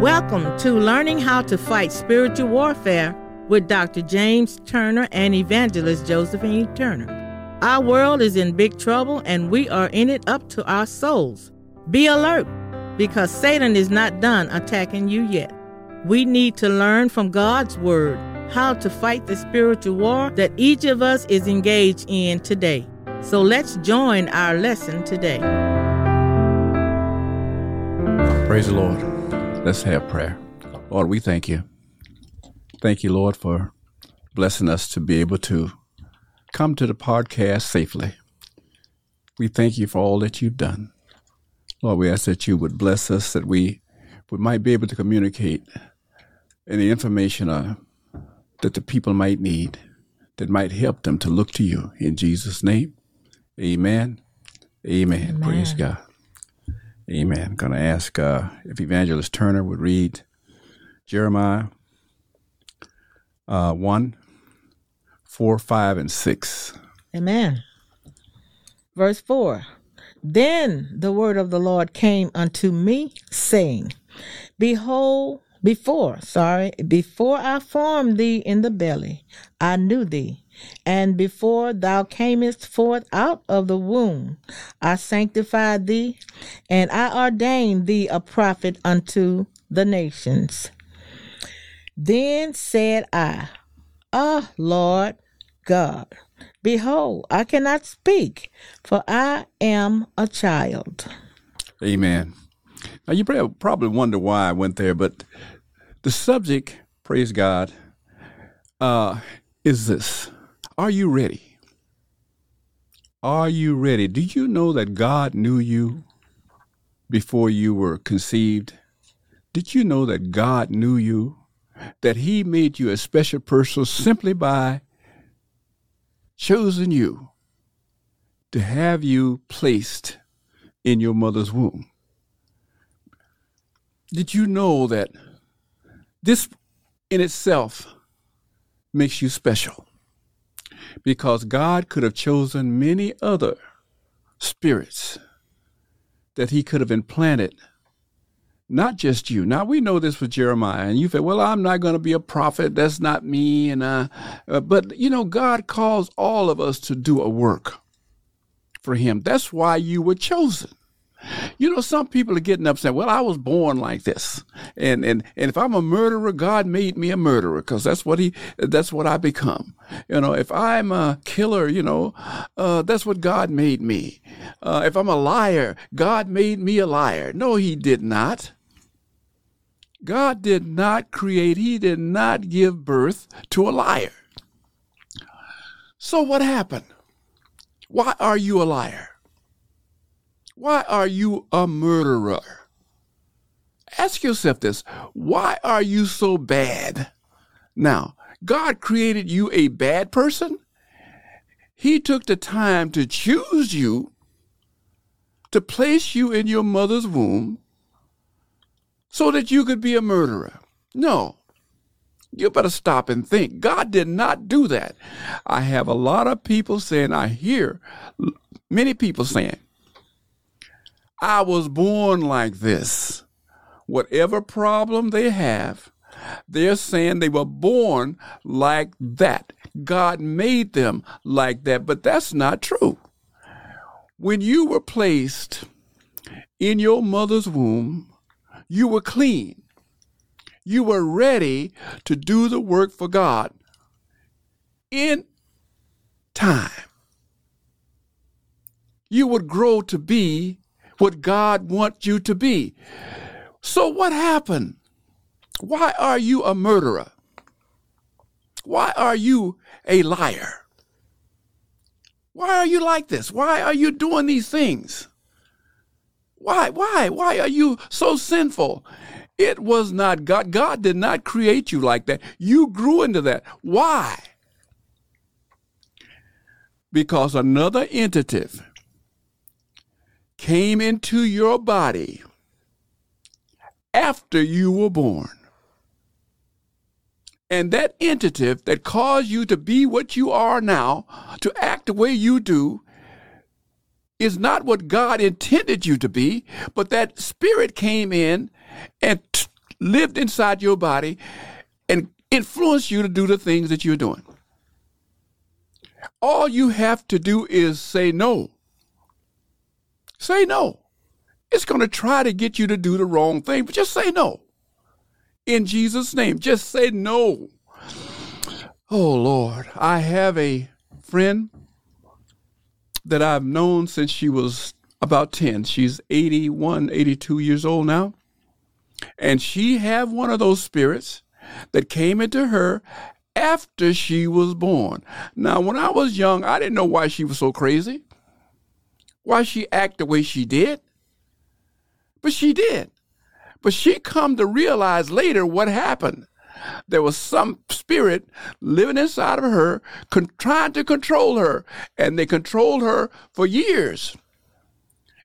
Welcome to Learning How to Fight Spiritual Warfare with Dr. James Turner and Evangelist Josephine Turner. Our world is in big trouble and we are in it up to our souls. Be alert because Satan is not done attacking you yet. We need to learn from God's Word how to fight the spiritual war that each of us is engaged in today. So let's join our lesson today. Praise the Lord. Let's have prayer. Lord, we thank you. Thank you, Lord, for blessing us to be able to come to the podcast safely. We thank you for all that you've done. Lord, we ask that you would bless us, that we, we might be able to communicate any information uh, that the people might need that might help them to look to you. In Jesus' name, amen. Amen. Amen. Praise God. Amen. I'm going to ask uh, if Evangelist Turner would read Jeremiah uh, 1, 4, 5, and 6. Amen. Verse 4 Then the word of the Lord came unto me, saying, Behold, before, sorry, before I formed thee in the belly, I knew thee. And before thou camest forth out of the womb, I sanctified thee, and I ordained thee a prophet unto the nations. Then said I, Ah, Lord God, behold, I cannot speak, for I am a child. Amen. Now, you prob- probably wonder why I went there, but the subject, praise God, uh, is this Are you ready? Are you ready? Do you know that God knew you before you were conceived? Did you know that God knew you? That He made you a special person simply by choosing you to have you placed in your mother's womb? Did you know that this in itself makes you special? Because God could have chosen many other spirits that He could have implanted, not just you. Now we know this with Jeremiah, and you say, "Well, I'm not going to be a prophet. That's not me." And uh, uh, but you know, God calls all of us to do a work for Him. That's why you were chosen. You know, some people are getting upset. Well, I was born like this, and and and if I'm a murderer, God made me a murderer because that's what he that's what I become. You know, if I'm a killer, you know, uh, that's what God made me. Uh, if I'm a liar, God made me a liar. No, He did not. God did not create. He did not give birth to a liar. So what happened? Why are you a liar? Why are you a murderer? Ask yourself this why are you so bad? Now, God created you a bad person. He took the time to choose you, to place you in your mother's womb, so that you could be a murderer. No. You better stop and think. God did not do that. I have a lot of people saying, I hear many people saying, I was born like this. Whatever problem they have, they're saying they were born like that. God made them like that, but that's not true. When you were placed in your mother's womb, you were clean. You were ready to do the work for God in time. You would grow to be what God wants you to be. So, what happened? Why are you a murderer? Why are you a liar? Why are you like this? Why are you doing these things? Why, why, why are you so sinful? It was not God. God did not create you like that. You grew into that. Why? Because another entity came into your body after you were born. And that entity that caused you to be what you are now, to act the way you do, is not what God intended you to be, but that spirit came in and t- lived inside your body and influenced you to do the things that you're doing. All you have to do is say no. Say no. It's going to try to get you to do the wrong thing, but just say no. In Jesus' name, just say no. Oh, Lord, I have a friend that I've known since she was about 10. She's 81, 82 years old now. And she had one of those spirits that came into her after she was born. Now, when I was young, I didn't know why she was so crazy, why she act the way she did. But she did. But she come to realize later what happened. There was some spirit living inside of her, con- trying to control her, and they controlled her for years.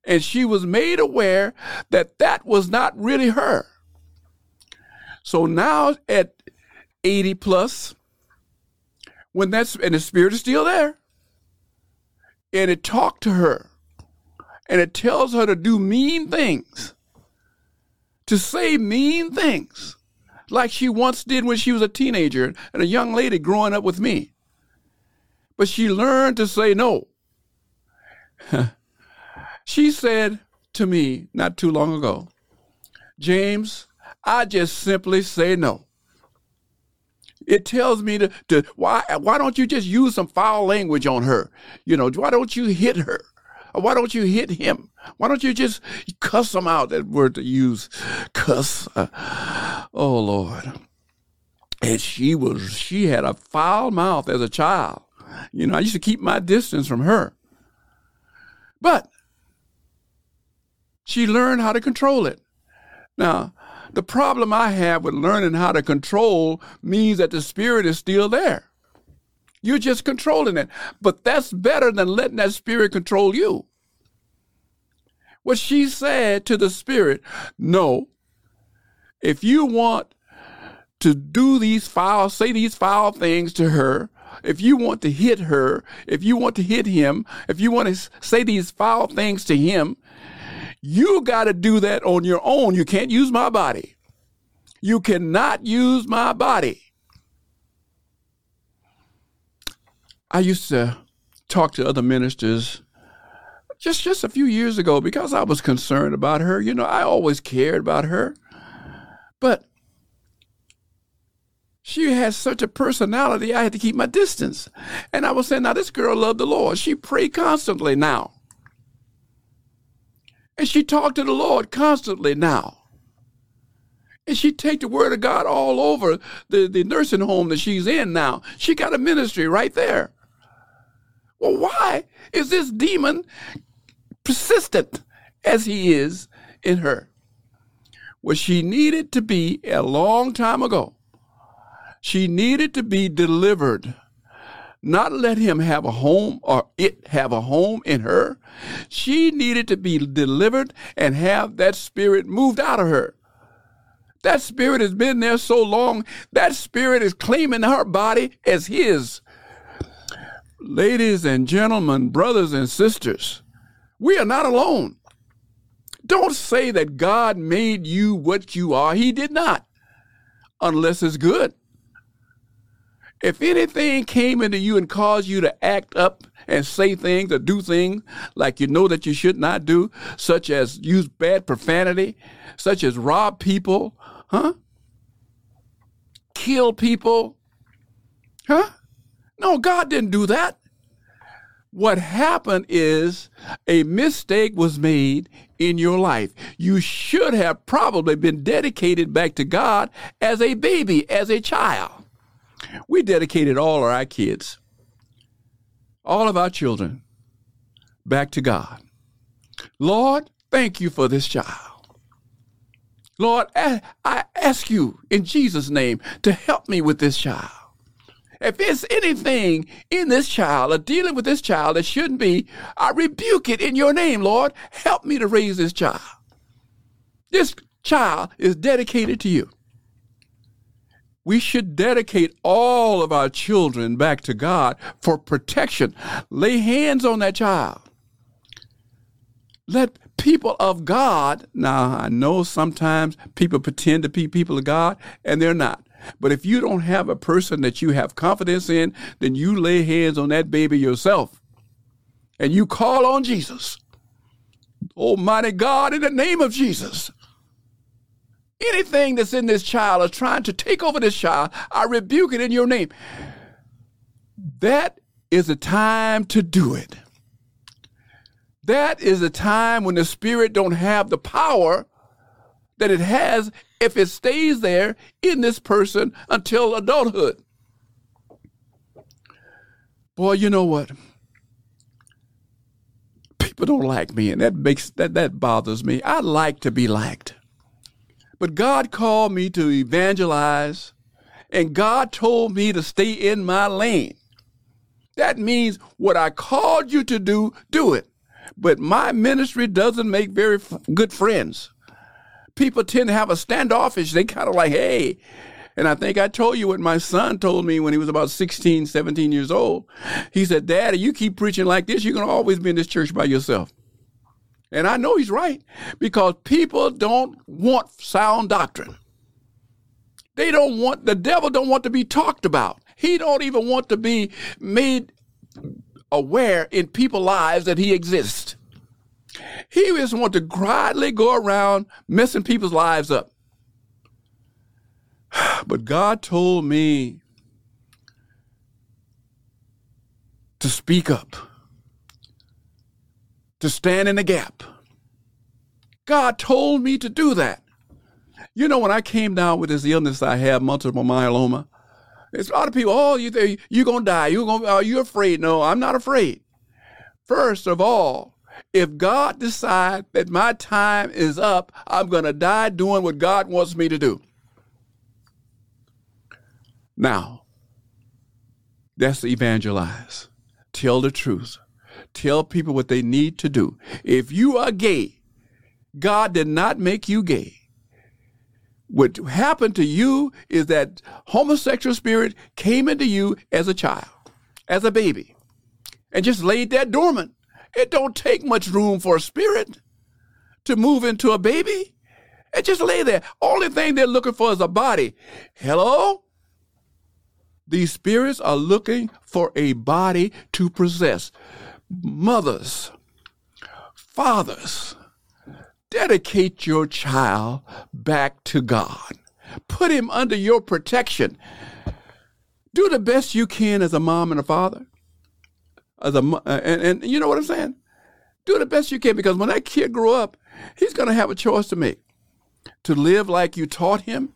And she was made aware that that was not really her. So now at 80 plus, when that's, and the spirit is still there, and it talked to her, and it tells her to do mean things, to say mean things like she once did when she was a teenager and a young lady growing up with me. But she learned to say no. she said to me not too long ago, James, I just simply say no. It tells me to, to why why don't you just use some foul language on her? You know, why don't you hit her? Why don't you hit him? Why don't you just cuss him out? That word to use, cuss. Uh, oh Lord. And she was she had a foul mouth as a child. You know, I used to keep my distance from her. But she learned how to control it. Now, the problem I have with learning how to control means that the spirit is still there. You're just controlling it. But that's better than letting that spirit control you. What she said to the spirit, no, if you want to do these foul, say these foul things to her, if you want to hit her, if you want to hit him, if you want to say these foul things to him, you got to do that on your own. You can't use my body. You cannot use my body. I used to talk to other ministers just just a few years ago because I was concerned about her. You know, I always cared about her. But she has such a personality, I had to keep my distance. And I was saying, now this girl loved the Lord. She prayed constantly now. And she talked to the Lord constantly now. And she take the word of God all over the, the nursing home that she's in now. She got a ministry right there. Well, why is this demon persistent as he is in her? Well, she needed to be a long time ago. She needed to be delivered, not let him have a home or it have a home in her. She needed to be delivered and have that spirit moved out of her. That spirit has been there so long, that spirit is claiming her body as his. Ladies and gentlemen, brothers and sisters, we are not alone. Don't say that God made you what you are. He did not, unless it's good. If anything came into you and caused you to act up and say things or do things like you know that you should not do, such as use bad profanity, such as rob people, huh? Kill people, huh? No, God didn't do that. What happened is a mistake was made in your life. You should have probably been dedicated back to God as a baby, as a child. We dedicated all of our kids, all of our children, back to God. Lord, thank you for this child. Lord, I ask you in Jesus' name to help me with this child. If there's anything in this child or dealing with this child that shouldn't be, I rebuke it in your name, Lord. Help me to raise this child. This child is dedicated to you. We should dedicate all of our children back to God for protection. Lay hands on that child. Let people of God, now I know sometimes people pretend to be people of God and they're not. But if you don't have a person that you have confidence in, then you lay hands on that baby yourself and you call on Jesus. Almighty God, in the name of Jesus. Anything that's in this child is trying to take over this child, I rebuke it in your name. That is a time to do it. That is a time when the spirit don't have the power that it has if it stays there in this person until adulthood. Boy, you know what? People don't like me, and that makes that that bothers me. I like to be liked. But God called me to evangelize, and God told me to stay in my lane. That means what I called you to do, do it. But my ministry doesn't make very f- good friends. People tend to have a standoffish. They kind of like, hey. And I think I told you what my son told me when he was about 16, 17 years old. He said, Daddy, you keep preaching like this, you're going to always be in this church by yourself. And I know he's right because people don't want sound doctrine. They don't want, the devil don't want to be talked about. He don't even want to be made aware in people's lives that he exists. He just want to quietly go around messing people's lives up. But God told me to speak up, to stand in the gap. God told me to do that. You know, when I came down with this illness I have, multiple myeloma, there's a lot of people, oh, you you're gonna die. You're gonna are you afraid? No, I'm not afraid. First of all, if God decides that my time is up, I'm gonna die doing what God wants me to do. Now, that's to evangelize. Tell the truth. Tell people what they need to do. If you are gay, God did not make you gay. What happened to you is that homosexual spirit came into you as a child, as a baby, and just laid there dormant. It don't take much room for a spirit to move into a baby. It just lay there. Only thing they're looking for is a body. Hello? These spirits are looking for a body to possess. Mothers, fathers, dedicate your child back to God. Put him under your protection. Do the best you can as a mom and a father. As a uh, and, and you know what I'm saying? Do the best you can because when that kid grow up, he's going to have a choice to make. To live like you taught him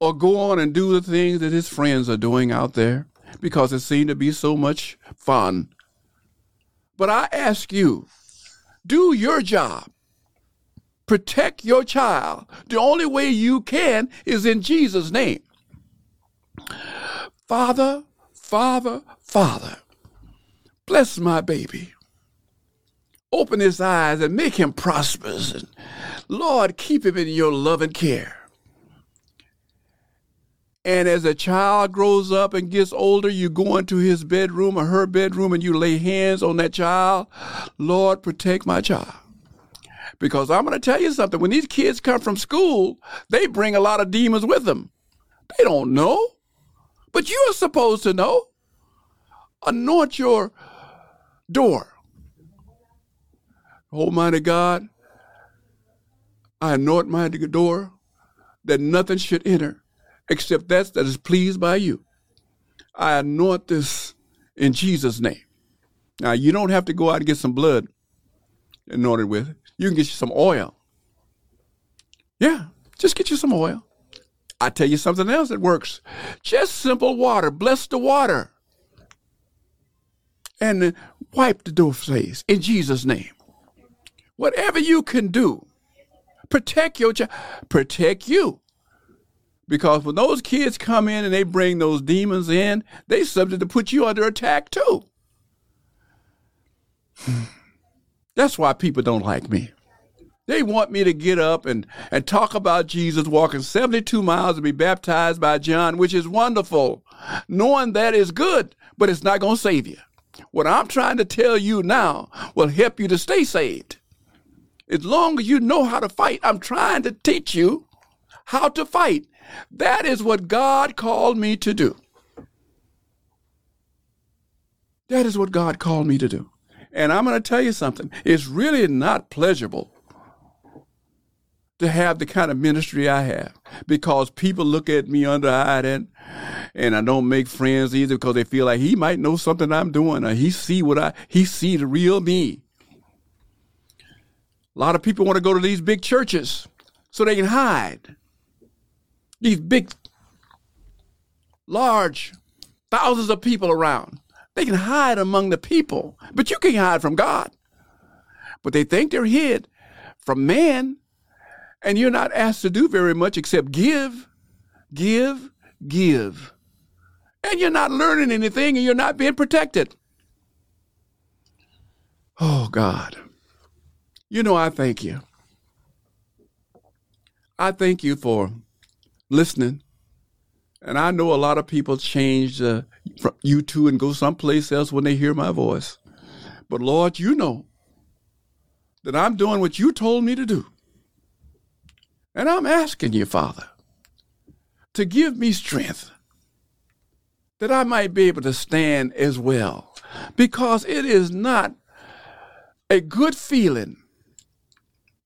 or go on and do the things that his friends are doing out there because it seemed to be so much fun. But I ask you, do your job. Protect your child. The only way you can is in Jesus' name. Father, Father, Father, bless my baby. Open his eyes and make him prosperous. And Lord, keep him in your love and care. And as a child grows up and gets older, you go into his bedroom or her bedroom and you lay hands on that child. Lord, protect my child. Because I'm going to tell you something. When these kids come from school, they bring a lot of demons with them. They don't know. But you are supposed to know. Anoint your door. Almighty God, I anoint my door that nothing should enter except that that is pleased by you. I anoint this in Jesus' name. Now, you don't have to go out and get some blood anointed with. You can get you some oil. Yeah, just get you some oil. I tell you something else that works. Just simple water. Bless the water. And wipe the door face in Jesus' name. Whatever you can do, protect your child, protect you. Because when those kids come in and they bring those demons in, they subject to put you under attack too. That's why people don't like me. They want me to get up and, and talk about Jesus walking 72 miles to be baptized by John, which is wonderful. Knowing that is good, but it's not going to save you. What I'm trying to tell you now will help you to stay saved. As long as you know how to fight, I'm trying to teach you how to fight. That is what God called me to do. That is what God called me to do. And I'm going to tell you something. It's really not pleasurable to have the kind of ministry I have because people look at me under eye and and I don't make friends either because they feel like he might know something I'm doing or he see what I he see the real me. A lot of people want to go to these big churches so they can hide. These big, large, thousands of people around. They can hide among the people, but you can't hide from God. But they think they're hid from man, and you're not asked to do very much except give, give, give. And you're not learning anything and you're not being protected. Oh, God. You know, I thank you. I thank you for listening. And I know a lot of people change uh, from YouTube and go someplace else when they hear my voice. But Lord, you know that I'm doing what you told me to do. And I'm asking you, Father, to give me strength that I might be able to stand as well. Because it is not a good feeling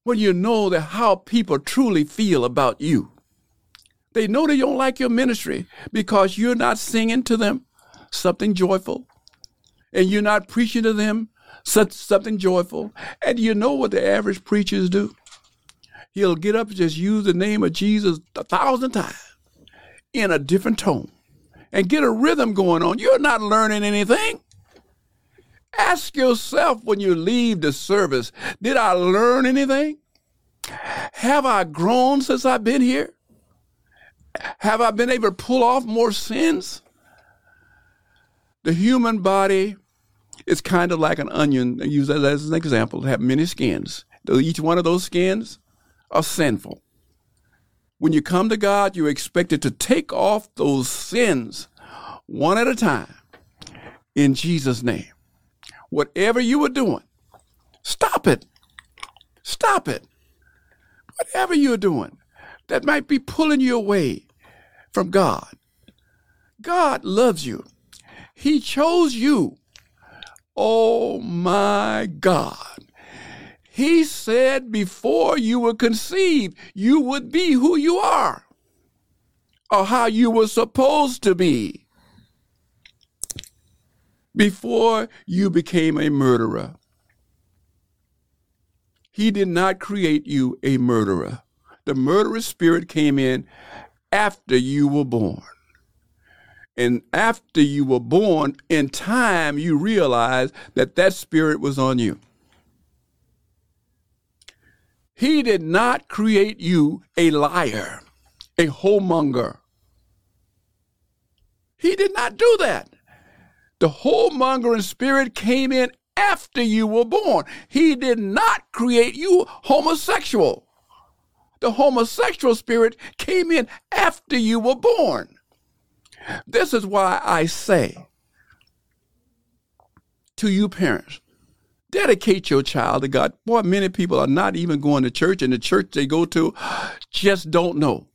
when you know that how people truly feel about you. They know they don't like your ministry because you're not singing to them something joyful and you're not preaching to them such something joyful. And you know what the average preachers do? He'll get up and just use the name of Jesus a thousand times in a different tone and get a rhythm going on. You're not learning anything. Ask yourself when you leave the service, did I learn anything? Have I grown since I've been here? Have I been able to pull off more sins? The human body is kind of like an onion. I use that as an example. It have many skins. Each one of those skins are sinful. When you come to God, you're expected to take off those sins one at a time in Jesus' name. Whatever you were doing, stop it. Stop it. Whatever you're doing that might be pulling you away from God. God loves you. He chose you. Oh my God. He said before you were conceived, you would be who you are or how you were supposed to be before you became a murderer. He did not create you a murderer. The murderous spirit came in after you were born. And after you were born, in time, you realized that that spirit was on you. He did not create you a liar, a whoremonger. He did not do that. The whoremongering spirit came in after you were born. He did not create you homosexual. The homosexual spirit came in after you were born. This is why I say to you parents, dedicate your child to God. Boy, many people are not even going to church, and the church they go to just don't know.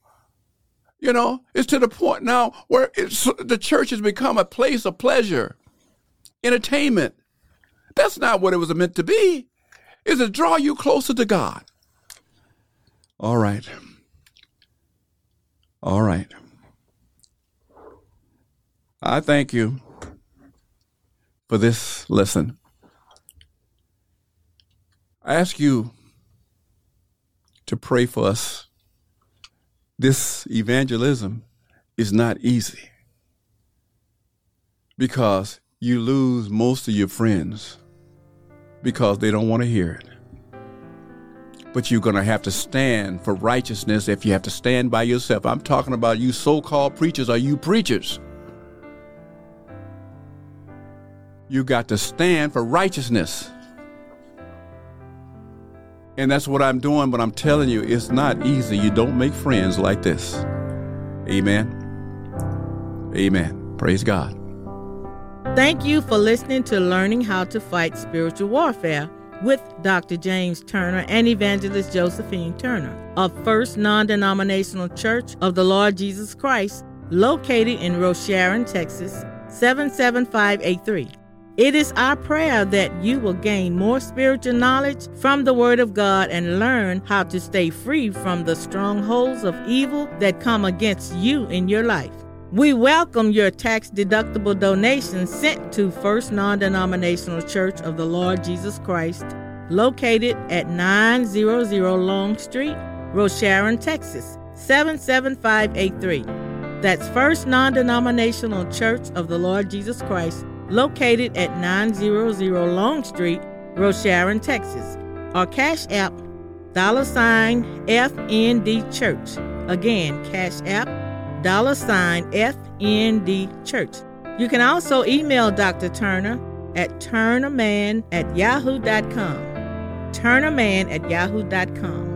You know, it's to the point now where the church has become a place of pleasure, entertainment. That's not what it was meant to be. Is to draw you closer to God. All right. All right. I thank you for this lesson. I ask you to pray for us this evangelism is not easy because you lose most of your friends because they don't want to hear it. But you're going to have to stand for righteousness if you have to stand by yourself. I'm talking about you so called preachers Are you preachers. You got to stand for righteousness. And that's what I'm doing, but I'm telling you, it's not easy. You don't make friends like this. Amen. Amen. Praise God. Thank you for listening to Learning How to Fight Spiritual Warfare with Dr. James Turner and Evangelist Josephine Turner of First Non Denominational Church of the Lord Jesus Christ, located in Rosharon, Texas 77583. It is our prayer that you will gain more spiritual knowledge from the Word of God and learn how to stay free from the strongholds of evil that come against you in your life. We welcome your tax deductible donations sent to First Non Denominational Church of the Lord Jesus Christ, located at 900 Long Street, Rosharon, Texas 77583. That's First Non Denominational Church of the Lord Jesus Christ located at 900 Long Street, Rosharon, Texas, or Cash App dollar sign FND Church. Again, Cash App dollar sign FND Church. You can also email Dr. Turner at turnerman at yahoo.com. Turnerman at yahoo.com.